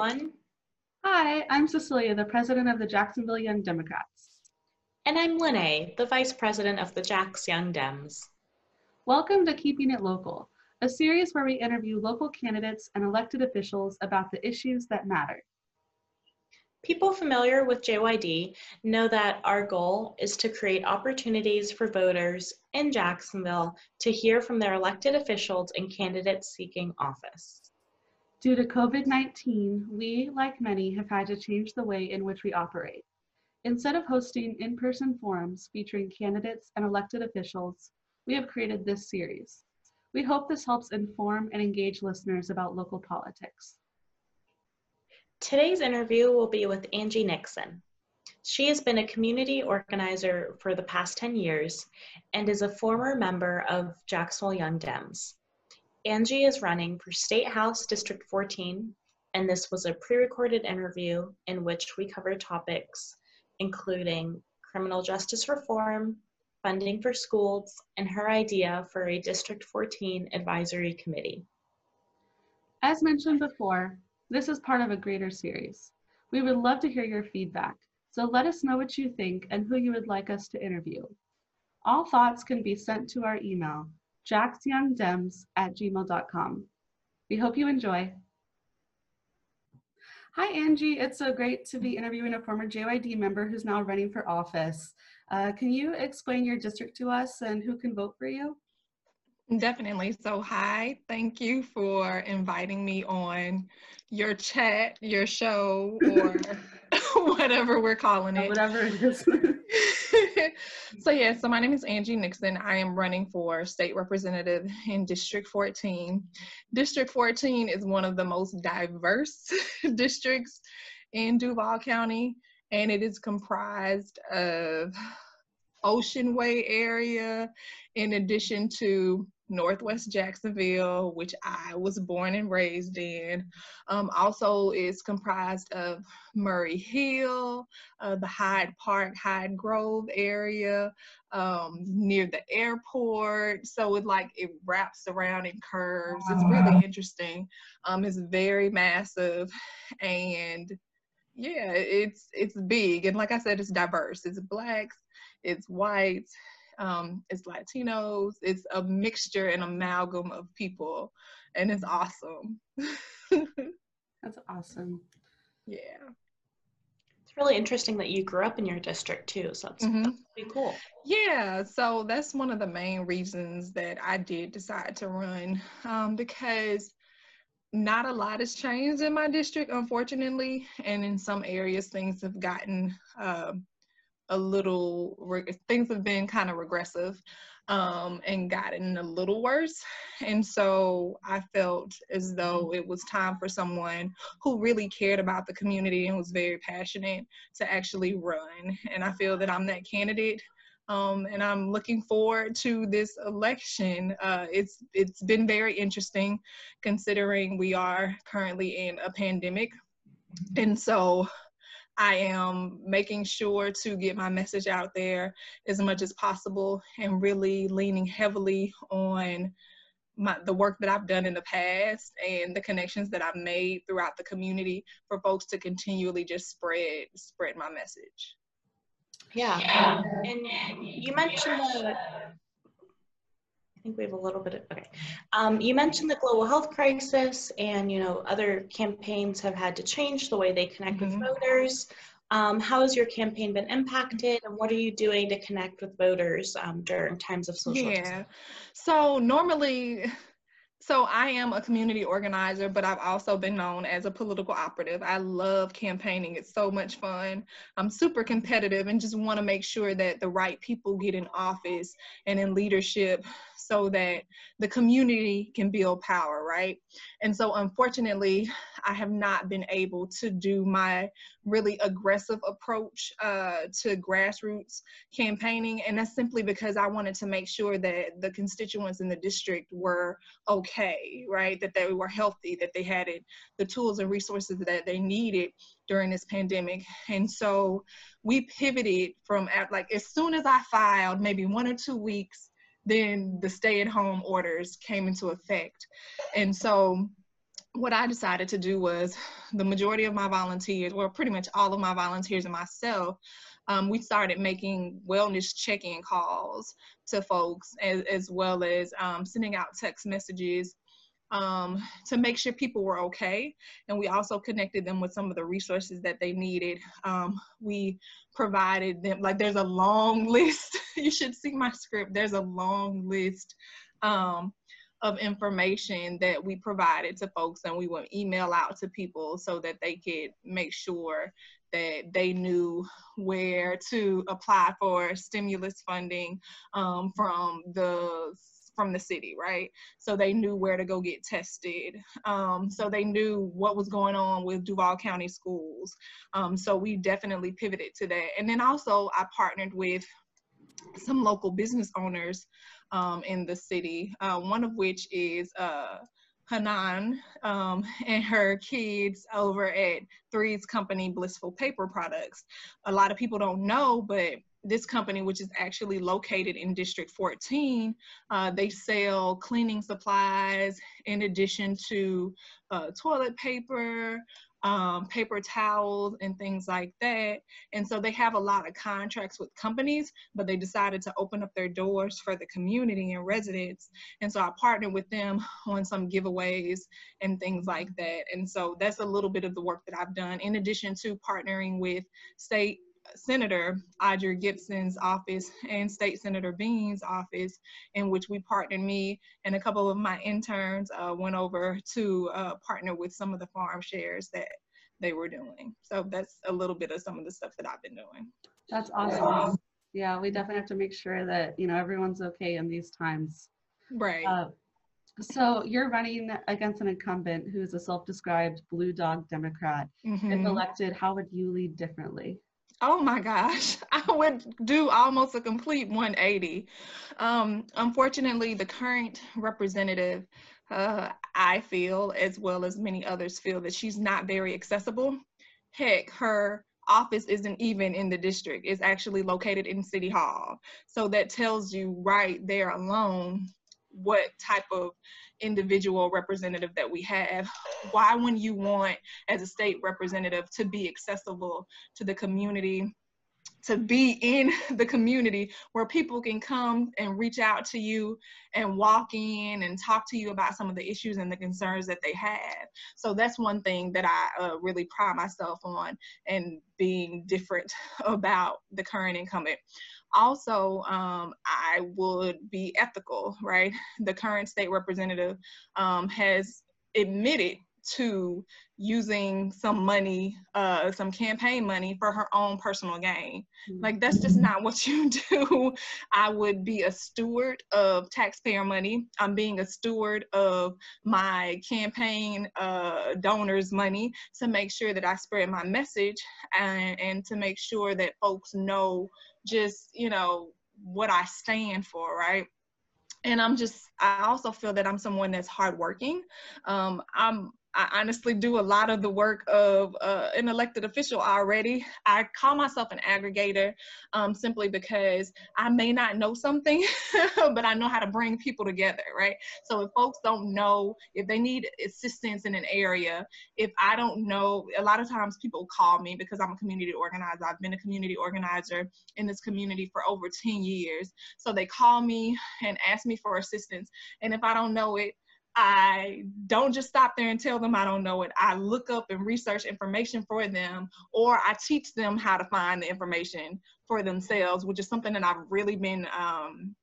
everyone. Hi, I'm Cecilia, the president of the Jacksonville Young Democrats. And I'm Lene, the vice president of the Jax Young Dems. Welcome to Keeping It Local, a series where we interview local candidates and elected officials about the issues that matter. People familiar with JYD know that our goal is to create opportunities for voters in Jacksonville to hear from their elected officials and candidates seeking office. Due to COVID-19, we, like many, have had to change the way in which we operate. Instead of hosting in-person forums featuring candidates and elected officials, we have created this series. We hope this helps inform and engage listeners about local politics. Today's interview will be with Angie Nixon. She has been a community organizer for the past 10 years and is a former member of Jacksonville Young Dems. Angie is running for State House District 14, and this was a pre-recorded interview in which we covered topics including criminal justice reform, funding for schools, and her idea for a District 14 advisory committee. As mentioned before, this is part of a greater series. We would love to hear your feedback, so let us know what you think and who you would like us to interview. All thoughts can be sent to our email, jacksyoungdems at gmail.com. We hope you enjoy. Hi, Angie. It's so great to be interviewing a former JYD member who's now running for office. Uh, can you explain your district to us and who can vote for you? Definitely. So, hi, thank you for inviting me on your chat, your show, or whatever we're calling it. Whatever it is. so, yeah, so my name is Angie Nixon. I am running for state representative in District 14. District 14 is one of the most diverse districts in Duval County, and it is comprised of Ocean Way area, in addition to Northwest Jacksonville, which I was born and raised in. Um, also is comprised of Murray Hill, uh, the Hyde Park, Hyde Grove area, um, near the airport. So it like, it wraps around and curves. It's really interesting. Um, it's very massive and yeah, it's, it's big. And like I said, it's diverse. It's blacks, it's whites, um, it's Latinos, it's a mixture and amalgam of people, and it's awesome. That's awesome. Yeah. It's really interesting that you grew up in your district too, so that's, mm-hmm. that's pretty cool. Yeah, so that's one of the main reasons that I did decide to run um, because not a lot has changed in my district, unfortunately, and in some areas things have gotten uh, a little things have been kind of regressive um, and gotten a little worse. And so i felt as though it was time for someone who really cared about the community and was very passionate to actually run. And i feel that i'm that candidate um, and I'm looking forward to this election. Uh, it's it's been very interesting, considering we are currently in a pandemic, and so I am making sure to get my message out there as much as possible and really leaning heavily on my, the work that I've done in the past and the connections that I've made throughout the community for folks to continually just spread spread my message. Yeah, and you mentioned the I think we have a little bit of, okay. Um, you mentioned the global health crisis and, you know, other campaigns have had to change the way they connect mm-hmm. with voters. Um, how has your campaign been impacted and what are you doing to connect with voters um, during times of social Yeah, so normally so I am a community organizer, but I've also been known as a political operative. I love campaigning. It's so much fun. I'm super competitive and just want to make sure that the right people get in office and in leadership so that the community can build power, right? And so unfortunately, I have not been able to do my really aggressive approach uh, to grassroots campaigning. And that's simply because I wanted to make sure that the constituents in the district were okay, right? That they were healthy, that they had it, the tools and resources that they needed during this pandemic. And so we pivoted from like as soon as I filed, maybe one or two weeks then the stay at home orders came into effect. And so what I decided to do was the majority of my volunteers, well, pretty much all of my volunteers and myself, um, we started making wellness check-in calls to folks as, as well as um, sending out text messages um, to make sure people were okay. And we also connected them with some of the resources that they needed. Um, we provided them, like there's a long list. you should see my script. There's a long list um, of information that we provided to folks and we would email out to people so that they could make sure that they knew where to apply for stimulus funding um, from the from the city, right? So they knew where to go get tested. Um, so they knew what was going on with Duval County schools. Um, so we definitely pivoted to that. And then also I partnered with some local business owners um, in the city, uh, one of which is uh, Hanan um, and her kids over at Three's company, Blissful Paper Products. A lot of people don't know, but this company, which is actually located in District 14, uh, they sell cleaning supplies in addition to uh, toilet paper, um, paper towels, and things like that. And so they have a lot of contracts with companies, but they decided to open up their doors for the community and residents. And so I partnered with them on some giveaways and things like that. And so that's a little bit of the work that I've done, in addition to partnering with state Senator Audrey Gibson's office and State Senator Bean's office, in which we partnered. Me and a couple of my interns uh, went over to uh, partner with some of the farm shares that they were doing. So that's a little bit of some of the stuff that I've been doing. That's awesome. Yeah, we definitely have to make sure that you know everyone's okay in these times. Right. Uh, so you're running against an incumbent who's a self-described blue dog Democrat. Mm-hmm. If elected, how would you lead differently? Oh my gosh, I would do almost a complete 180. Um, unfortunately, the current representative, uh, I feel, as well as many others feel, that she's not very accessible. Heck, her office isn't even in the district, it's actually located in City Hall. So that tells you right there alone what type of individual representative that we have. Why when you want as a state representative to be accessible to the community to be in the community where people can come and reach out to you and walk in and talk to you about some of the issues and the concerns that they have. So that's one thing that I uh, really pride myself on and being different about the current incumbent. Also, um, I would be ethical, right? The current state representative um, has admitted to using some money, uh, some campaign money for her own personal gain. Mm-hmm. Like that's just not what you do. I would be a steward of taxpayer money. I'm being a steward of my campaign uh, donors' money to make sure that I spread my message and, and to make sure that folks know just, you know, what I stand for, right? and i'm just i also feel that i'm someone that's hardworking um, i'm I honestly do a lot of the work of uh, an elected official already. I call myself an aggregator um, simply because I may not know something, but I know how to bring people together, right? So if folks don't know, if they need assistance in an area, if I don't know, a lot of times people call me because I'm a community organizer. I've been a community organizer in this community for over 10 years. So they call me and ask me for assistance. And if I don't know it, I don't just stop there and tell them I don't know it. I look up and research information for them, or I teach them how to find the information for themselves, which is something that I've really been um,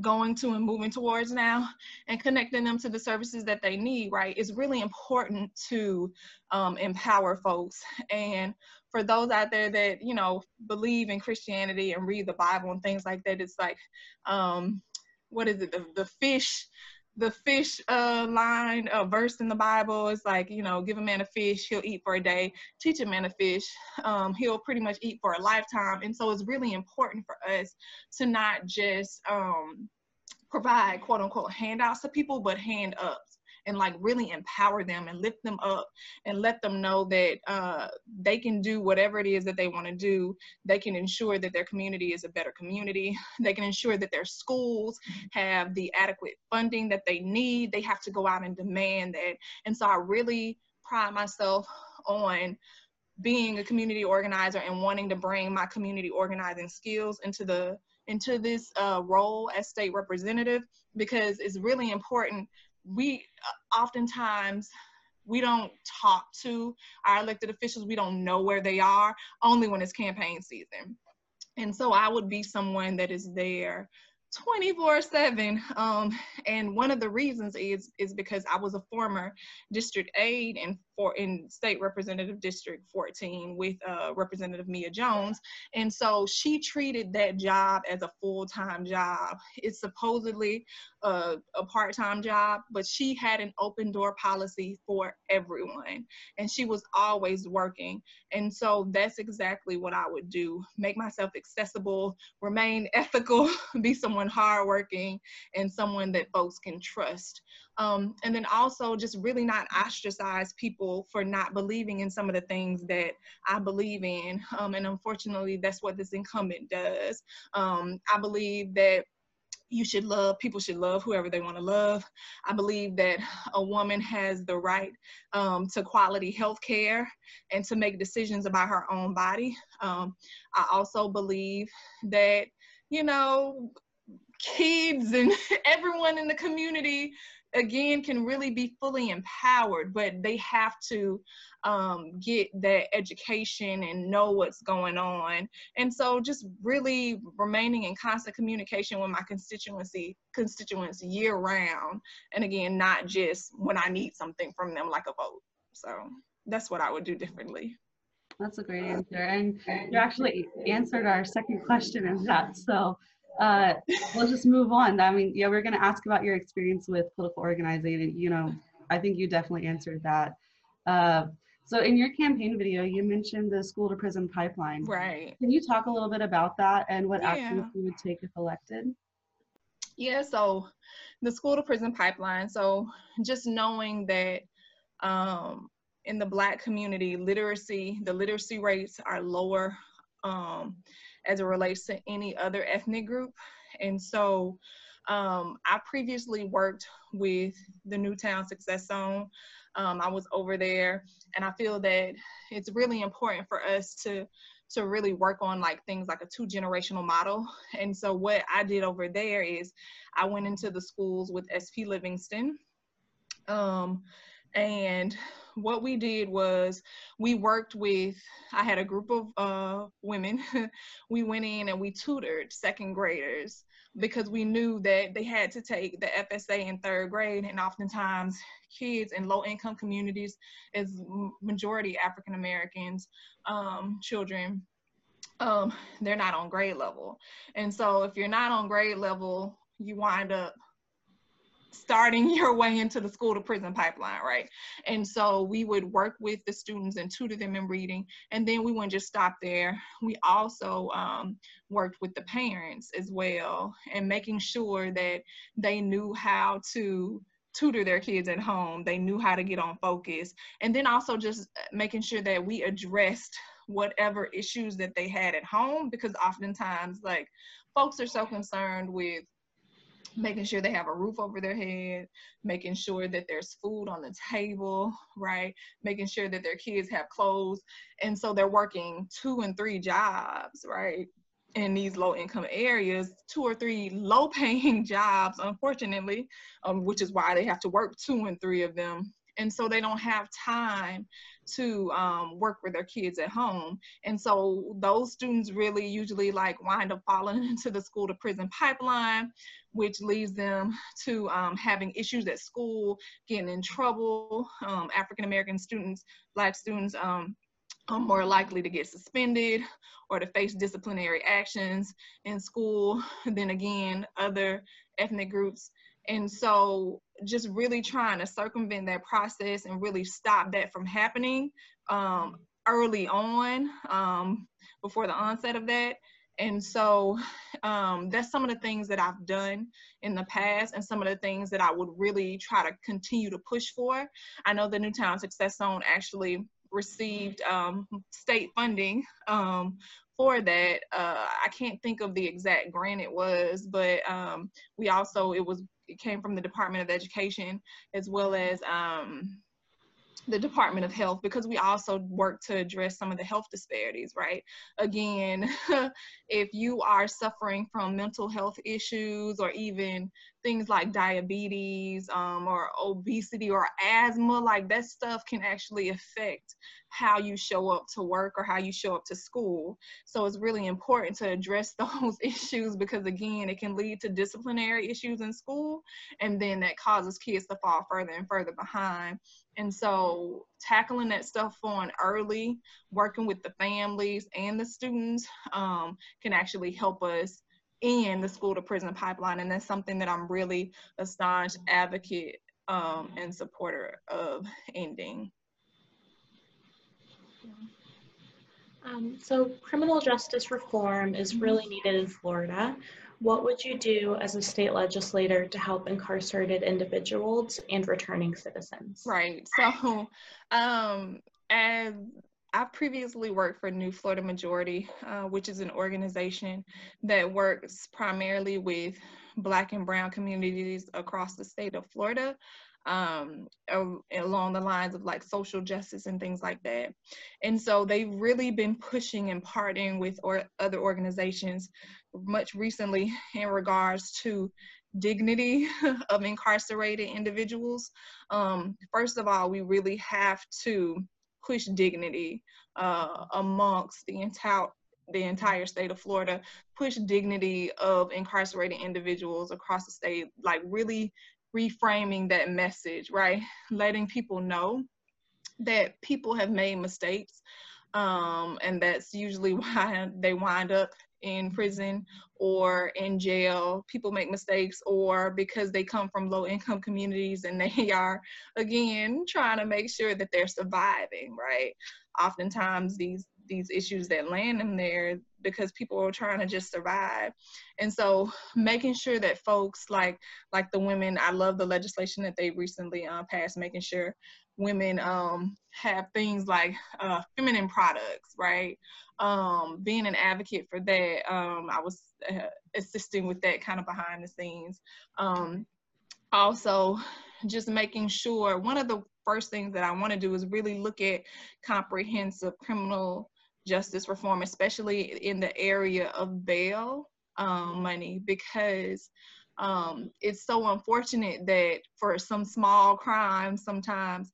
going to and moving towards now and connecting them to the services that they need, right? It's really important to um, empower folks. And for those out there that, you know, believe in Christianity and read the Bible and things like that, it's like, um, what is it, the, the fish the fish uh, line uh, verse in the Bible is like, you know, give a man a fish, he'll eat for a day. Teach a man a fish, um, he'll pretty much eat for a lifetime. And so it's really important for us to not just um, provide quote unquote handouts to people, but hand ups. And like really empower them and lift them up and let them know that uh, they can do whatever it is that they want to do. They can ensure that their community is a better community. They can ensure that their schools have the adequate funding that they need. They have to go out and demand that. And so I really pride myself on being a community organizer and wanting to bring my community organizing skills into the into this uh, role as state representative because it's really important. We uh, oftentimes we don't talk to our elected officials. We don't know where they are only when it's campaign season. And so I would be someone that is there 24 7 um, and one of the reasons is is because i was a former district aide in for in state representative district 14 with uh, representative mia jones. And so she treated that job as a full-time job. It's supposedly a, a part-time job but she had an open door policy for everyone and she was always working. And so that's exactly what i would do make myself accessible remain ethical be someone hardworking and someone that folks can trust um, and then also just really not ostracize people for not believing in some of the things that I believe in. Um, and unfortunately, that's what this incumbent does. Um, I believe that you should love people should love whoever they want to love i believe that a woman has the right um, to quality health care and to make decisions about her own body um, i also believe that you know kids and everyone in the community again can really be fully empowered but they have to um, get that education and know what's going on. And so just really remaining in constant communication with my constituency constituents year round. And again not just when i need something from them like a vote. So that's what i would do differently. That's a great answer. And you actually answered our second question in that. So uh, we'll just move on. I mean, yeah, we're going to ask about your experience with political organizing. and You know, I think you definitely answered that. Uh, so in your campaign video, you mentioned the school to prison pipeline. Right. Can you talk a little bit about that and what yeah. actions you would take if elected? Yeah, so the school to prison pipeline. So just knowing that um, in the Black community, literacy, the literacy rates are lower um, as it relates to any other ethnic group. And so um, I previously worked with the Newtown Success Zone. Um, I was over there, and I feel that it's really important for us to to really work on like things like a two generational model. And so what I did over there is I went into the schools with SP Livingston. Um, and what we did was we worked with i had a group of uh, women. We went in and we tutored second graders because we knew that they had to take the fsa in third grade and oftentimes kids in low income communities as majority african americans um, children um, they're not on grade level. And so if you're not on grade level you wind up starting your way into the school to prison pipeline, right? And so we would work with the students and tutor them in reading. And then we wouldn't just stop there. We also um, worked with the parents as well and making sure that they knew how to tutor their kids at home. They knew how to get on focus. And then also just making sure that we addressed whatever issues that they had at home because oftentimes like folks are so concerned with making sure they have a roof over their head, making sure that there's food on the table, right? Making sure that their kids have clothes. And so they're working two and three jobs, right? In these low income areas, two or three low paying jobs, unfortunately, um, which is why they have to work two and three of them. And so they don't have time to um, work with their kids at home. And so those students really usually like wind up falling into the school to prison pipeline, which leads them to um, having issues at school, getting in trouble. Um, African American students, Black students, um, are more likely to get suspended or to face disciplinary actions in school than again other ethnic groups. And so just really trying to circumvent that process and really stop that from happening um, early on um, before the onset of that And so um, that's some of the things that I've done in the past and some of the things that I would really try to continue to push for. I know the Newtown Success Zone actually received um, state funding um, for that. Uh, I can't think of the exact grant it was, but um, we also, it was, came from the Department of Education as well as um, the Department of Health because we also work to address some of the health disparities, right? Again, if you are suffering from mental health issues or even things like diabetes um, or obesity or asthma, like that stuff can actually affect how you show up to work or how you show up to school. So it's really important to address those issues because, again, it can lead to disciplinary issues in school, and then that causes kids to fall further and further behind. And so, tackling that stuff on early, working with the families and the students um, can actually help us in the school to prison pipeline. And that's something that I'm really a staunch advocate um, and supporter of ending. Um, so criminal justice reform is really needed in Florida. What would you do as a state legislator to help incarcerated individuals and returning citizens? Right. So, um, as I've previously worked for New Florida Majority, uh, which is an organization that works primarily with Black and Brown communities across the state of Florida um, along the lines of like social justice and things like that. And so they've really been pushing and partnering with or other organizations much recently in regards to dignity of incarcerated individuals. Um, first of all, we really have to push dignity uh, amongst the entire the entire state of Florida, push dignity of incarcerated individuals across the state, like really reframing that message, right? Letting people know that people have made mistakes. Um, and that's usually why they wind up in prison or in jail. People make mistakes, or because they come from low income communities and they are, again, trying to make sure that they're surviving, right? Oftentimes, these these issues that land them there because people are trying to just survive and so making sure that folks like like the women i love the legislation that they recently uh, passed making sure women um, have things like uh, feminine products right? Um, being an advocate for that um, i was uh, assisting with that kind of behind the scenes. Um, also just making sure one of the first things that I want to do is really look at comprehensive criminal justice reform, especially in the area of bail um, money, because um, it's so unfortunate that for some small crimes, sometimes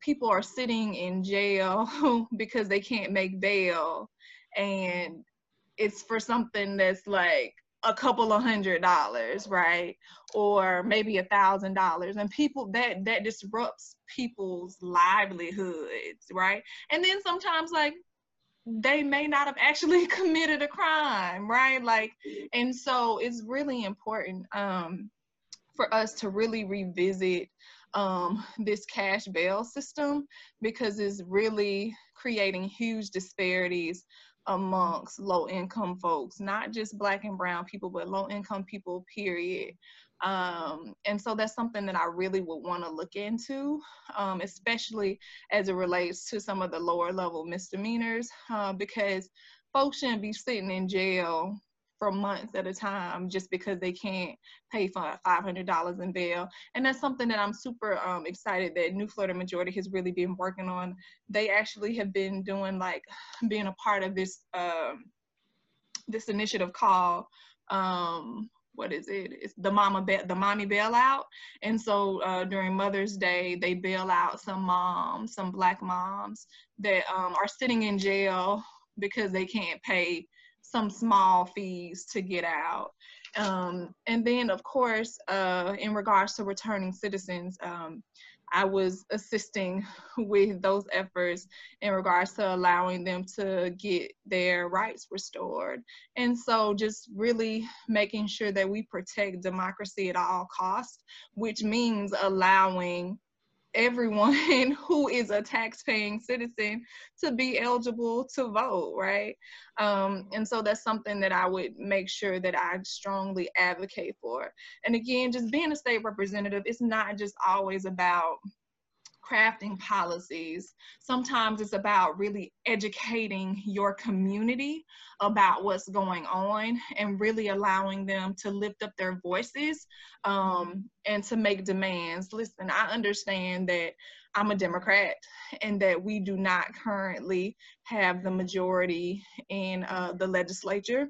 people are sitting in jail because they can't make bail. And it's for something that's like a couple of hundred dollars, right? Or maybe a thousand dollars. And people that that disrupts people's livelihoods, right? And then sometimes like they may not have actually committed a crime, right? Like, and so it's really important um, for us to really revisit um, this cash bail system because it's really creating huge disparities amongst low income folks, not just black and brown people, but low income people, period. Um, and so that's something that I really would want to look into, um, especially as it relates to some of the lower level misdemeanors, uh, because folks shouldn't be sitting in jail for months at a time just because they can't pay for $500 in bail. And that's something that I'm super um, excited that New Florida Majority has really been working on. They actually have been doing like being a part of this um, this initiative called um, what is it? It's the mama ba- the mommy bailout. And so uh, during Mother's Day, they bail out some moms, some black moms that um, are sitting in jail because they can't pay some small fees to get out. Um, and then, of course, uh, in regards to returning citizens, um, I was assisting with those efforts in regards to allowing them to get their rights restored. And so just really making sure that we protect democracy at all costs, which means allowing everyone who is a tax-paying citizen to be eligible to vote, right? Um, and so that's something that I would make sure that I strongly advocate for. And again, just being a state representative, it's not just always about crafting policies. Sometimes it's about really educating your community about what's going on and really allowing them to lift up their voices um, and to make demands. Listen, I understand that I'm a Democrat and that we do not currently have the majority in uh, the legislature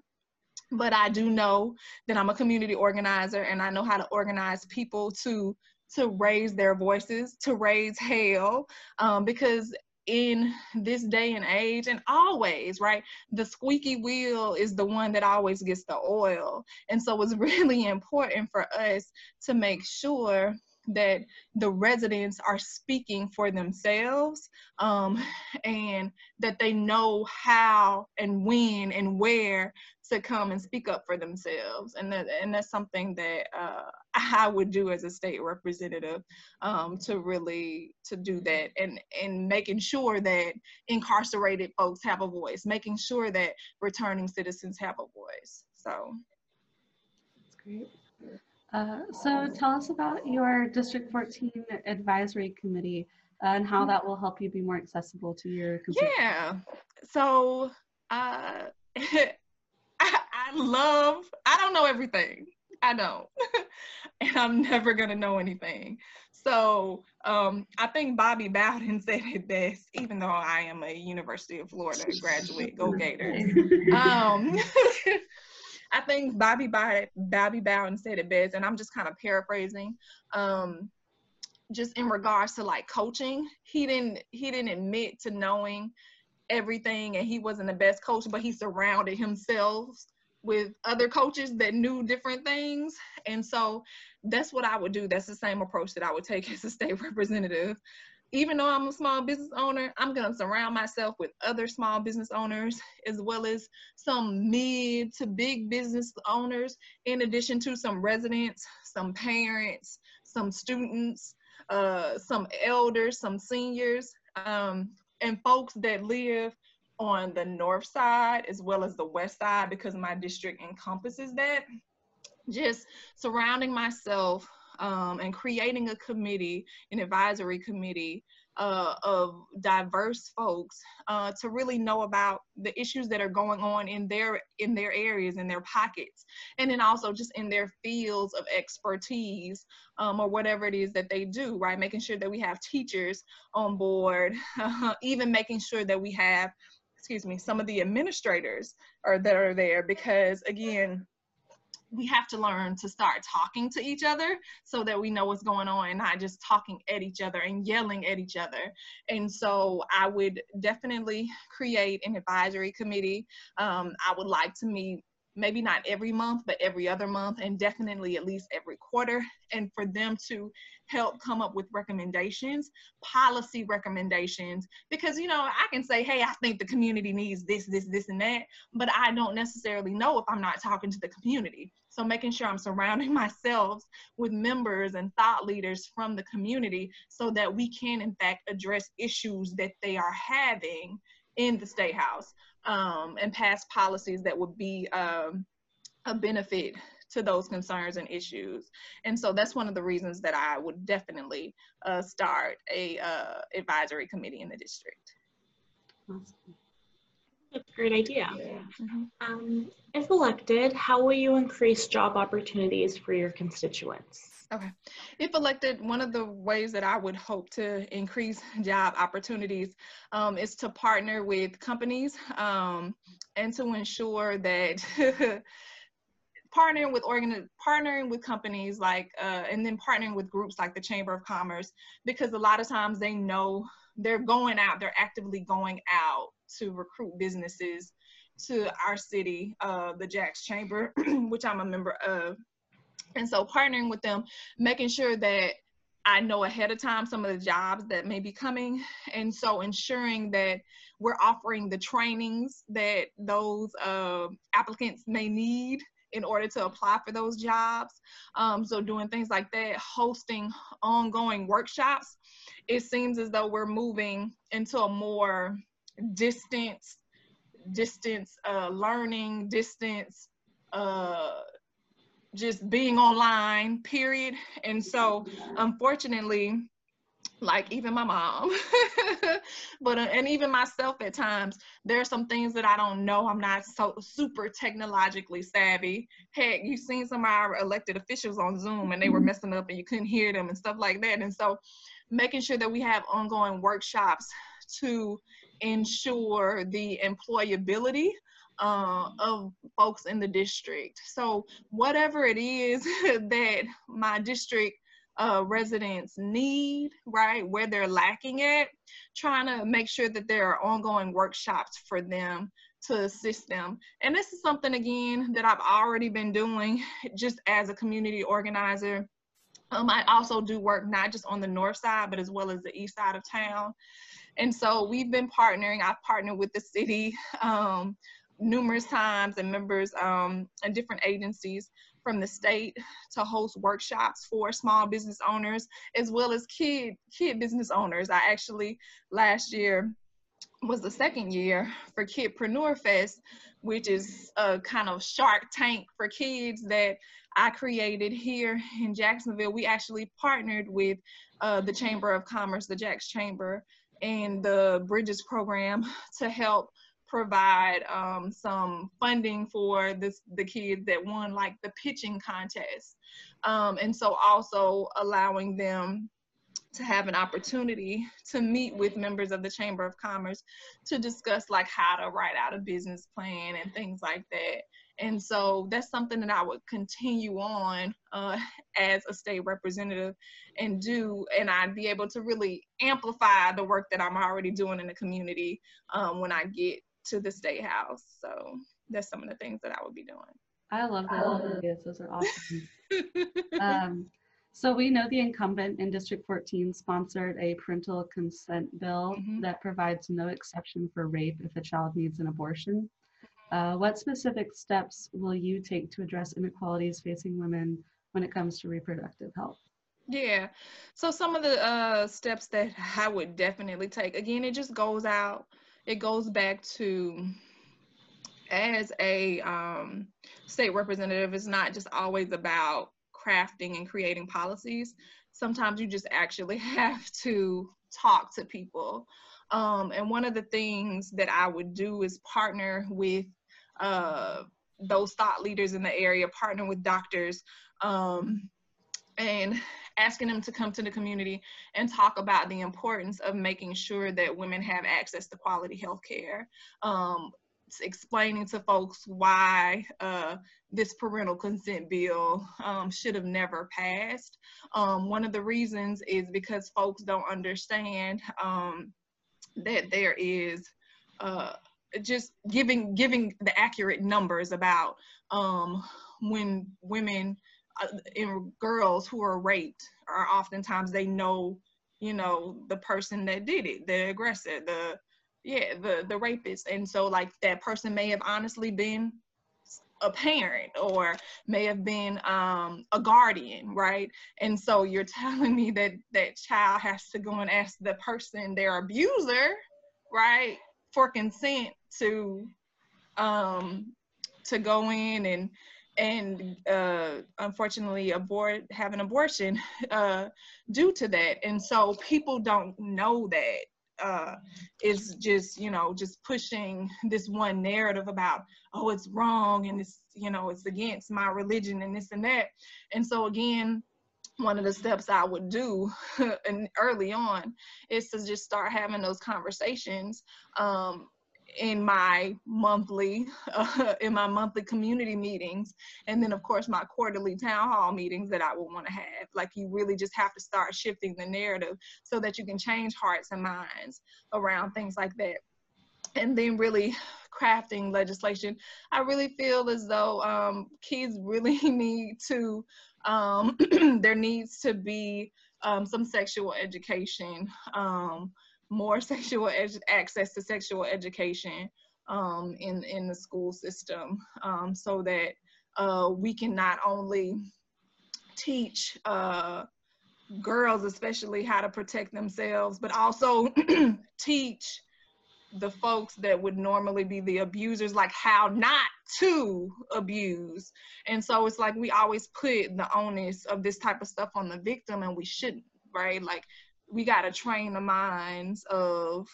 but I do know that I'm a community organizer and I know how to organize people to to raise their voices, to raise hell, um, because in this day and age and always right the squeaky wheel is the one that always gets the oil. And so it's really important for us to make sure that the residents are speaking for themselves um, and that they know how and when and where to come and speak up for themselves. And that and that's something that uh, I would do as a state representative um, to really to do that and and making sure that incarcerated folks have a voice making sure that returning citizens have a voice so that's great uh, so tell us about your District 14 Advisory Committee uh, and how that will help you be more accessible to your Yeah. So uh, I, I love, I don't know everything. I don't. and I'm never going to know anything. So um, I think Bobby Bowden said it best, even though I am a University of Florida graduate, go Gators. Um, I think Bobby Bobby Bowden said it best, and I'm just kind of paraphrasing. Um, just in regards to like coaching, he didn't he didn't admit to knowing everything, and he wasn't the best coach, but he surrounded himself with other coaches that knew different things. And so that's what I would do. That's the same approach that I would take as a state representative even though I'm a small business owner, I'm going to surround myself with other small business owners as well as some mid to big business owners, in addition to some residents, some parents, some students, uh, some elders, some seniors, um, and folks that live on the north side as well as the west side because my district encompasses that. Just surrounding myself um, and creating a committee, an advisory committee uh, of diverse folks uh, to really know about the issues that are going on in their in their areas in their pockets and then also just in their fields of expertise um, or whatever it is that they do right making sure that we have teachers on board even making sure that we have excuse me some of the administrators are that are there because again we have to learn to start talking to each other so that we know what's going on and not just talking at each other and yelling at each other. And so I would definitely create an advisory committee. Um, I would like to meet maybe not every month, but every other month, and definitely at least every quarter, and for them to help come up with recommendations, policy recommendations, because you know, I can say, hey, I think the community needs this, this, this, and that, but I don't necessarily know if I'm not talking to the community. So making sure I'm surrounding myself with members and thought leaders from the community so that we can in fact address issues that they are having in the state house um, and pass policies that would be um, a benefit to those concerns and issues. And so that's one of the reasons that I would definitely uh, start a uh, advisory committee in the district. Awesome. That's a great idea. Mm-hmm. Um, if elected, how will you increase job opportunities for your constituents? Okay. If elected, one of the ways that I would hope to increase job opportunities um, is to partner with companies um, and to ensure that partnering with organ partnering with companies like uh, and then partnering with groups like the Chamber of Commerce because a lot of times they know they're going out, they're actively going out to recruit businesses to our city, uh, the JAX Chamber, which I'm a member of. And so partnering with them, making sure that I know ahead of time some of the jobs that may be coming. And so ensuring that we're offering the trainings that those uh, applicants may need in order to apply for those jobs. Um, so doing things like that, hosting ongoing workshops, it seems as though we're moving into a more distance, distance uh, learning, distance uh, just being online, period. And so, unfortunately, like even my mom, but uh, and even myself at times, there are some things that I don't know. I'm not so super technologically savvy. Heck, you've seen some of our elected officials on Zoom and they were messing up and you couldn't hear them and stuff like that. And so, making sure that we have ongoing workshops to ensure the employability uh, of folks in the district. So whatever it is that my district uh, residents need, right, where they're lacking it, trying to make sure that there are ongoing workshops for them to assist them. And this is something, again, that I've already been doing just as a community organizer. Um, I also do work not just on the north side, but as well as the east side of town. And so we've been partnering. I've partnered with the city um, numerous times and members um, and different agencies from the state to host workshops for small business owners as well as kid kid business owners. I actually last year was the second year for Kidpreneur Fest, which is a kind of shark tank for kids that I created here in Jacksonville. We actually partnered with uh, the Chamber of Commerce, the JAX Chamber, and the Bridges program to help provide um, some funding for this, the kids that won like the pitching contest. Um, and so also allowing them to have an opportunity to meet with members of the Chamber of Commerce to discuss like how to write out a business plan and things like that. And so that's something that I would continue on uh, as a state representative and do, and I'd be able to really amplify the work that I'm already doing in the community um, when I get to the state house. So that's some of the things that I would be doing. I love those ideas. Those are awesome. um, so we know the incumbent in District 14 sponsored a parental consent bill mm-hmm. that provides no exception for rape if a child needs an abortion. Uh, what specific steps will you take to address inequalities facing women when it comes to reproductive health? Yeah. So some of the uh, steps that I would definitely take, again, it just goes out it goes back to as a um, state representative, it's not just always about crafting and creating policies. Sometimes you just actually have to talk to people. Um, and one of the things that I would do is partner with uh, those thought leaders in the area, partner with doctors, um, and asking them to come to the community and talk about the importance of making sure that women have access to quality health care. Um, explaining to folks why uh, this parental consent bill um, should have never passed. Um, one of the reasons is because folks don't understand um, that there is uh, just giving giving the accurate numbers about um, when women in girls who are raped are oftentimes they know you know the person that did it the aggressor the yeah the the rapist. And so like that person may have honestly been a parent or may have been um, a guardian right? And so you're telling me that that child has to go and ask the person their abuser right for consent to um to go in and and uh, unfortunately abort have an abortion uh, due to that. And so people don't know that uh, is just you know just pushing this one narrative about oh it's wrong and it's you know it's against my religion and this and that. And so again one of the steps I would do and early on is to just start having those conversations um, in my monthly uh, in my monthly community meetings and then of course my quarterly town hall meetings that i would want to have. Like you really just have to start shifting the narrative so that you can change hearts and minds around things like that. And then really crafting legislation. I really feel as though um, kids really need to um, there needs to be um, some sexual education um, more sexual ed- access to sexual education um, in in the school system, um, so that uh, we can not only teach uh, girls especially how to protect themselves but also teach the folks that would normally be the abusers like how not to abuse. And so it's like we always put the onus of this type of stuff on the victim and we shouldn't right? Like we got to train the minds of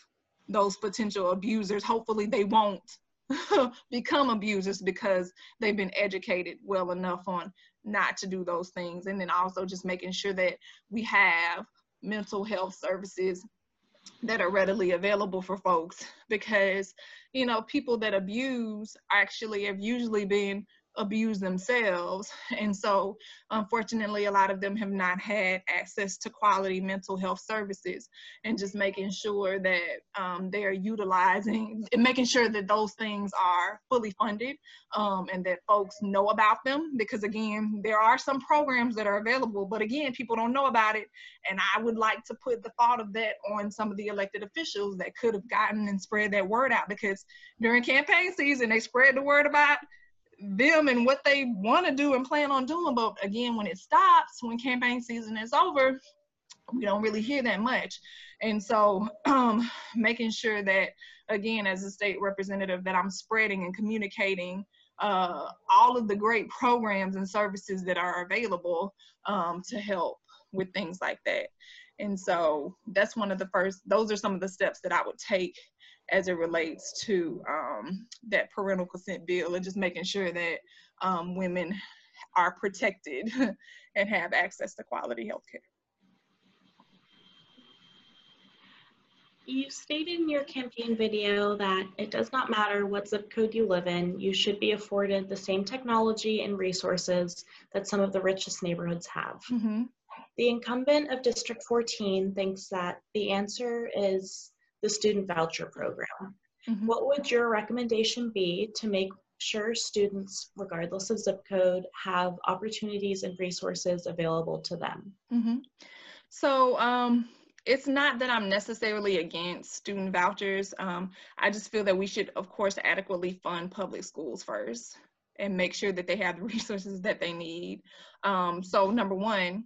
those potential abusers. Hopefully they won't become abusers because they've been educated well enough on not to do those things. And then also just making sure that we have mental health services that are readily available for folks. Because you know people that abuse actually have usually been abuse themselves. And so, unfortunately, a lot of them have not had access to quality mental health services and just making sure that um, they're utilizing, and making sure that those things are fully funded um, and that folks know about them. Because again, there are some programs that are available, but again, people don't know about it. And I would like to put the thought of that on some of the elected officials that could have gotten and spread that word out because during campaign season, they spread the word about them and what they want to do and plan on doing. But again, when it stops, when campaign season is over, we don't really hear that much. And so um, making sure that, again, as a state representative, that I'm spreading and communicating uh, all of the great programs and services that are available um, to help with things like that. And so that's one of the first, those are some of the steps that I would take as it relates to um, that parental consent bill and just making sure that um, women are protected and have access to quality health care. You stated in your campaign video that it does not matter what zip code you live in, you should be afforded the same technology and resources that some of the richest neighborhoods have. Mm-hmm. The incumbent of District 14 thinks that the answer is the student voucher program. Mm-hmm. What would your recommendation be to make sure students, regardless of zip code, have opportunities and resources available to them? Mm-hmm. So, um, it's not that I'm necessarily against student vouchers. Um, I just feel that we should, of course, adequately fund public schools first and make sure that they have the resources that they need. Um, so, number one,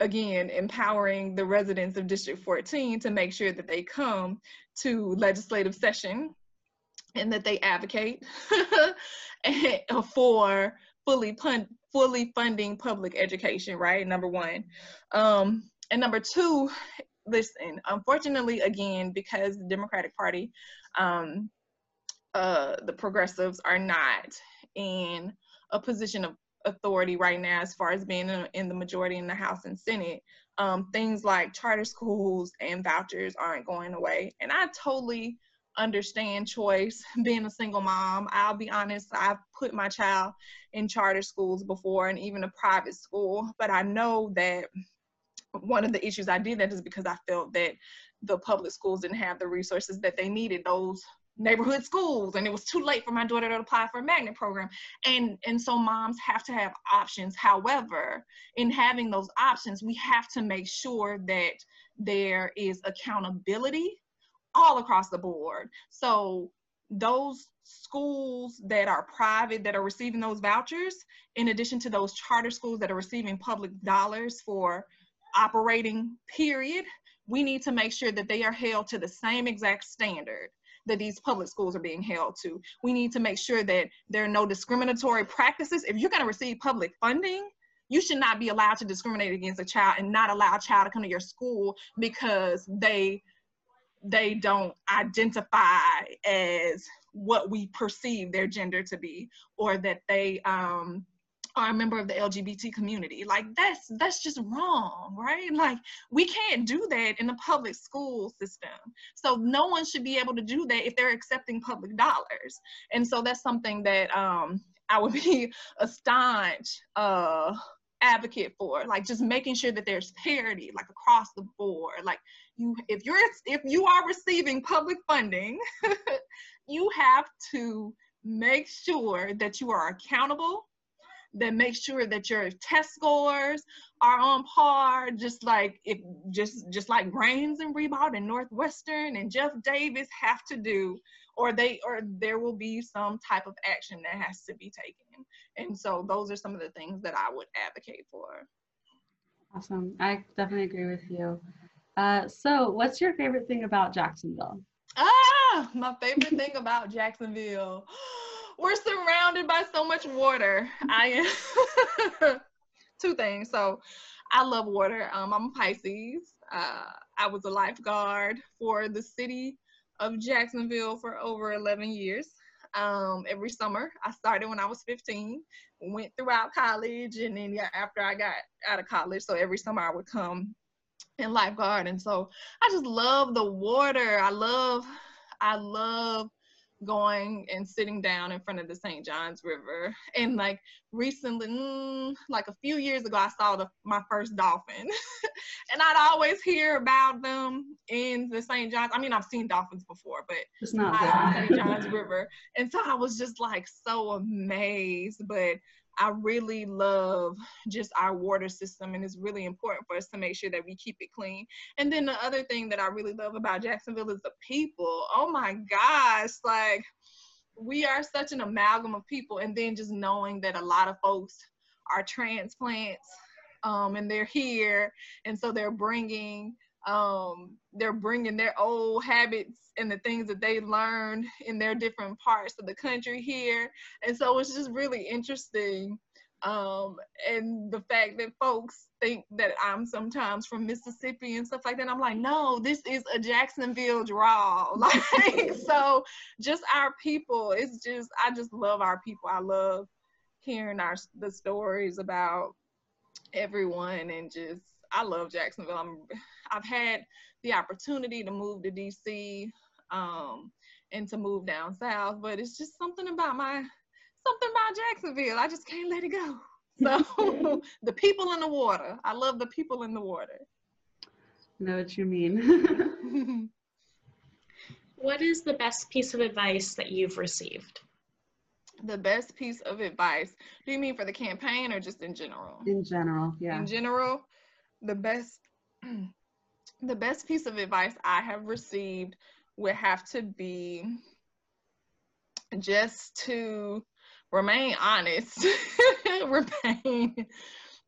again, empowering the residents of District 14 to make sure that they come to legislative session and that they advocate for fully pun- fully funding public education, right? Number one. Um, and number two, listen, unfortunately, again, because the Democratic Party, um, uh, the progressives are not in a position of authority right now as far as being in, in the majority in the House and Senate. Um, things like charter schools and vouchers aren't going away. And I totally understand choice being a single mom. I'll be honest, I've put my child in charter schools before and even a private school, but I know that one of the issues I did that is because I felt that the public schools didn't have the resources that they needed. Those neighborhood schools and it was too late for my daughter to apply for a magnet program. And and so moms have to have options. However in having those options we have to make sure that there is accountability all across the board. So those schools that are private that are receiving those vouchers in addition to those charter schools that are receiving public dollars for operating period we need to make sure that they are held to the same exact standard that these public schools are being held to. We need to make sure that there are no discriminatory practices. If you're going to receive public funding, you should not be allowed to discriminate against a child and not allow a child to come to your school because they they don't identify as what we perceive their gender to be or that they um, are a member of the LGBT community. Like that's that's just wrong, right? Like we can't do that in the public school system. So no one should be able to do that if they're accepting public dollars. And so that's something that um, I would be a staunch uh, advocate for, like just making sure that there's parity, like across the board. Like you, if you're if you are receiving public funding, you have to make sure that you are accountable that make sure that your test scores are on par, just like if just just like Raines and Ribault and Northwestern and Jeff Davis have to do, or they or there will be some type of action that has to be taken. And so those are some of the things that I would advocate for. Awesome. I definitely agree with you. Uh, so, what's your favorite thing about Jacksonville? Ah, my favorite thing about Jacksonville. We're surrounded by so much water. I am two things. So, I love water. Um, I'm a Pisces. Uh, I was a lifeguard for the city of Jacksonville for over 11 years. Um, every summer, I started when I was 15, went throughout college, and then yeah, after I got out of college, so every summer I would come and lifeguard. And so I just love the water. I love, I love going and sitting down in front of the St. Johns River. And like recently, mm, like a few years ago, I saw the, my first dolphin. and I'd always hear about them in the St. Johns. I mean, I've seen dolphins before, but it's not St. Johns River. And so I was just like so amazed. But I really love just our water system, and it's really important for us to make sure that we keep it clean. And then the other thing that I really love about Jacksonville is the people. Oh my gosh, like we are such an amalgam of people, and then just knowing that a lot of folks are transplants um, and they're here, and so they're bringing um, they're bringing their old habits and the things that they learned in their different parts of the country here. And so it's just really interesting. Um, and the fact that folks think that I'm sometimes from Mississippi and stuff like that. I'm like, no, this is a Jacksonville draw. Like, so just our people, it's just, I just love our people. I love hearing our, the stories about everyone and just, I love Jacksonville. I'm, I've had the opportunity to move to DC um, and to move down south, but it's just something about my something about Jacksonville. I just can't let it go. So the people in the water. I love the people in the water. know what you mean. what is the best piece of advice that you've received? The best piece of advice. Do you mean for the campaign or just in general? In general, yeah. In general, the best the best piece of advice I have received would have to be just to remain honest, remain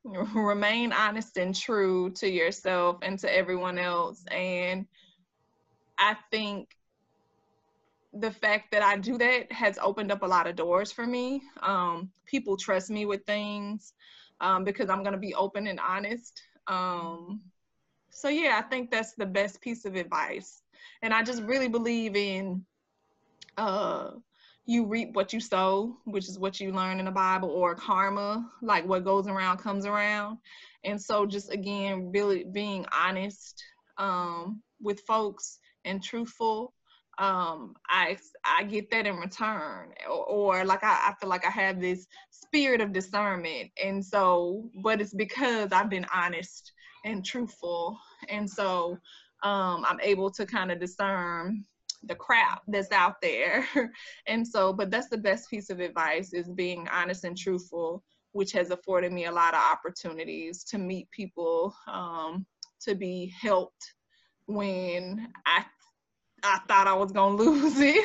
remain honest and true to yourself and to everyone else. And I think the fact that I do that has opened up a lot of doors for me. Um, people trust me with things um, because I'm going to be open and honest. Um, so yeah, I think that's the best piece of advice. And I just really believe in uh you reap what you sow, which is what you learn in the Bible, or karma, like what goes around comes around. And so just again, really being honest um with folks and truthful um i i get that in return or, or like I, I feel like i have this spirit of discernment and so but it's because i've been honest and truthful. And so um, I'm able to kind of discern the crap that's out there. and so, but that's the best piece of advice is being honest and truthful, which has afforded me a lot of opportunities to meet people, um, to be helped when I I thought I was gonna lose it.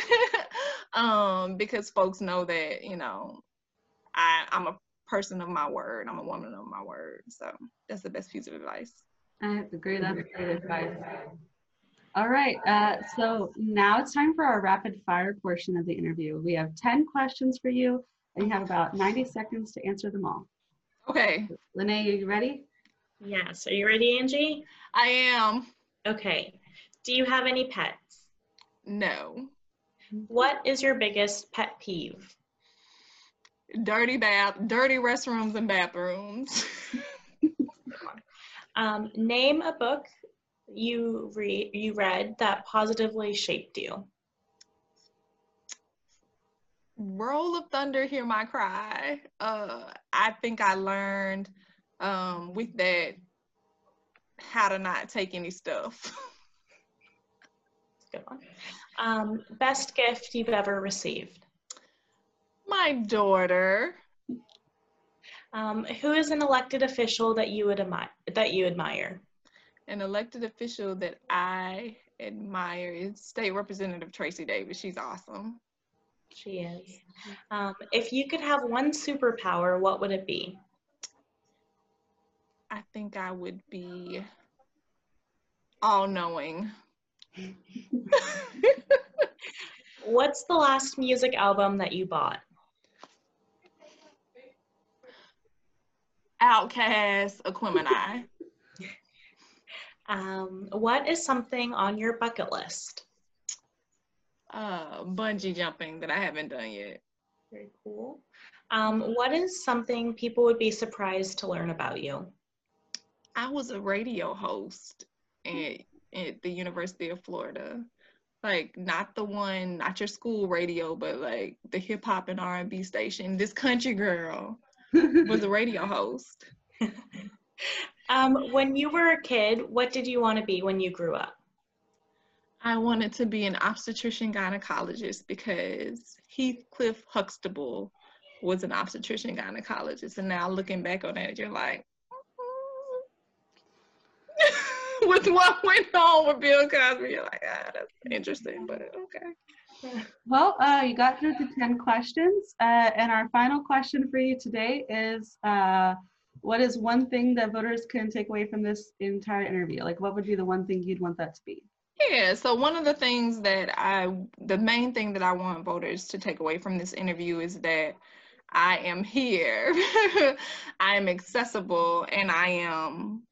um, because folks know that, you know, I, I'm a person of my word. I'm a woman of my word. So that's the best piece of advice. I agree. That's great advice. All right. Uh, so now it's time for our rapid fire portion of the interview. We have 10 questions for you, and you have about 90 seconds to answer them all. Okay. Lene, are you ready? Yes. Are you ready, Angie? I am. Okay. Do you have any pets? No. What is your biggest pet peeve? Dirty bath, dirty restrooms and bathrooms. um, name a book you read you read that positively shaped you. Roll of Thunder, Hear My Cry. Uh, I think I learned um, with that how to not take any stuff. Good one. Um, best gift you've ever received my daughter. Um, who is an elected official that you would admire? That you admire? An elected official that I admire is State Representative Tracy Davis. She's awesome. She is. Um, if you could have one superpower, what would it be? I think I would be all knowing. What's the last music album that you bought? Outkast, Aquemini. Um, what is something on your bucket list? Uh, bungee jumping that I haven't done yet. Very cool. Um, what is something people would be surprised to learn about you? I was a radio host at, at the University of Florida. Like not the one, not your school radio, but like the hip hop and R and B station. This country girl was a radio host. um, when you were a kid, what did you want to be when you grew up? I wanted to be an obstetrician gynecologist because Heathcliff Huxtable was an obstetrician gynecologist. And now looking back on that, you're like, with what went on with Bill Cosby, you're like, ah, that's interesting, but okay. Well, uh, you got through the 10 questions. Uh, and our final question for you today is uh, what is one thing that voters can take away from this entire interview? Like, what would be the one thing you'd want that to be? Yeah, so one of the things that I, the main thing that I want voters to take away from this interview is that I am here, I am accessible, and I am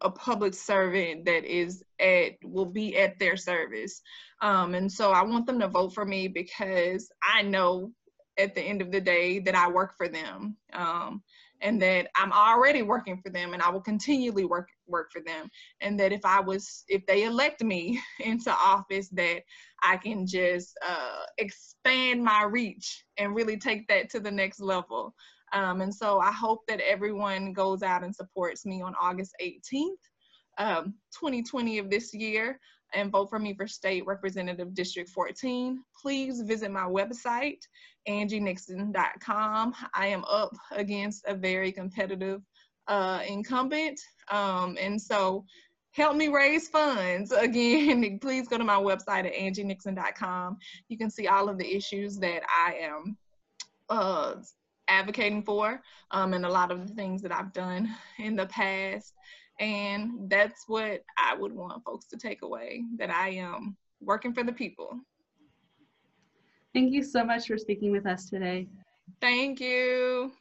a public servant that is at will be at their service. Um, and so I want them to vote for me because I know at the end of the day that I work for them. Um, and that I'm already working for them and I will continually work work for them. And that if I was if they elect me into office that I can just uh, expand my reach and really take that to the next level. Um, and so I hope that everyone goes out and supports me on August 18th um, 2020 of this year and vote for me for State Representative District 14. Please visit my website, angienixon.com. I am up against a very competitive uh, incumbent. Um, and so help me raise funds. Again, please go to my website at angienixon.com. You can see all of the issues that I am uh, advocating for um, and a lot of the things that I've done in the past. And that's what I would want folks to take away that I am working for the people. Thank you so much for speaking with us today. Thank you.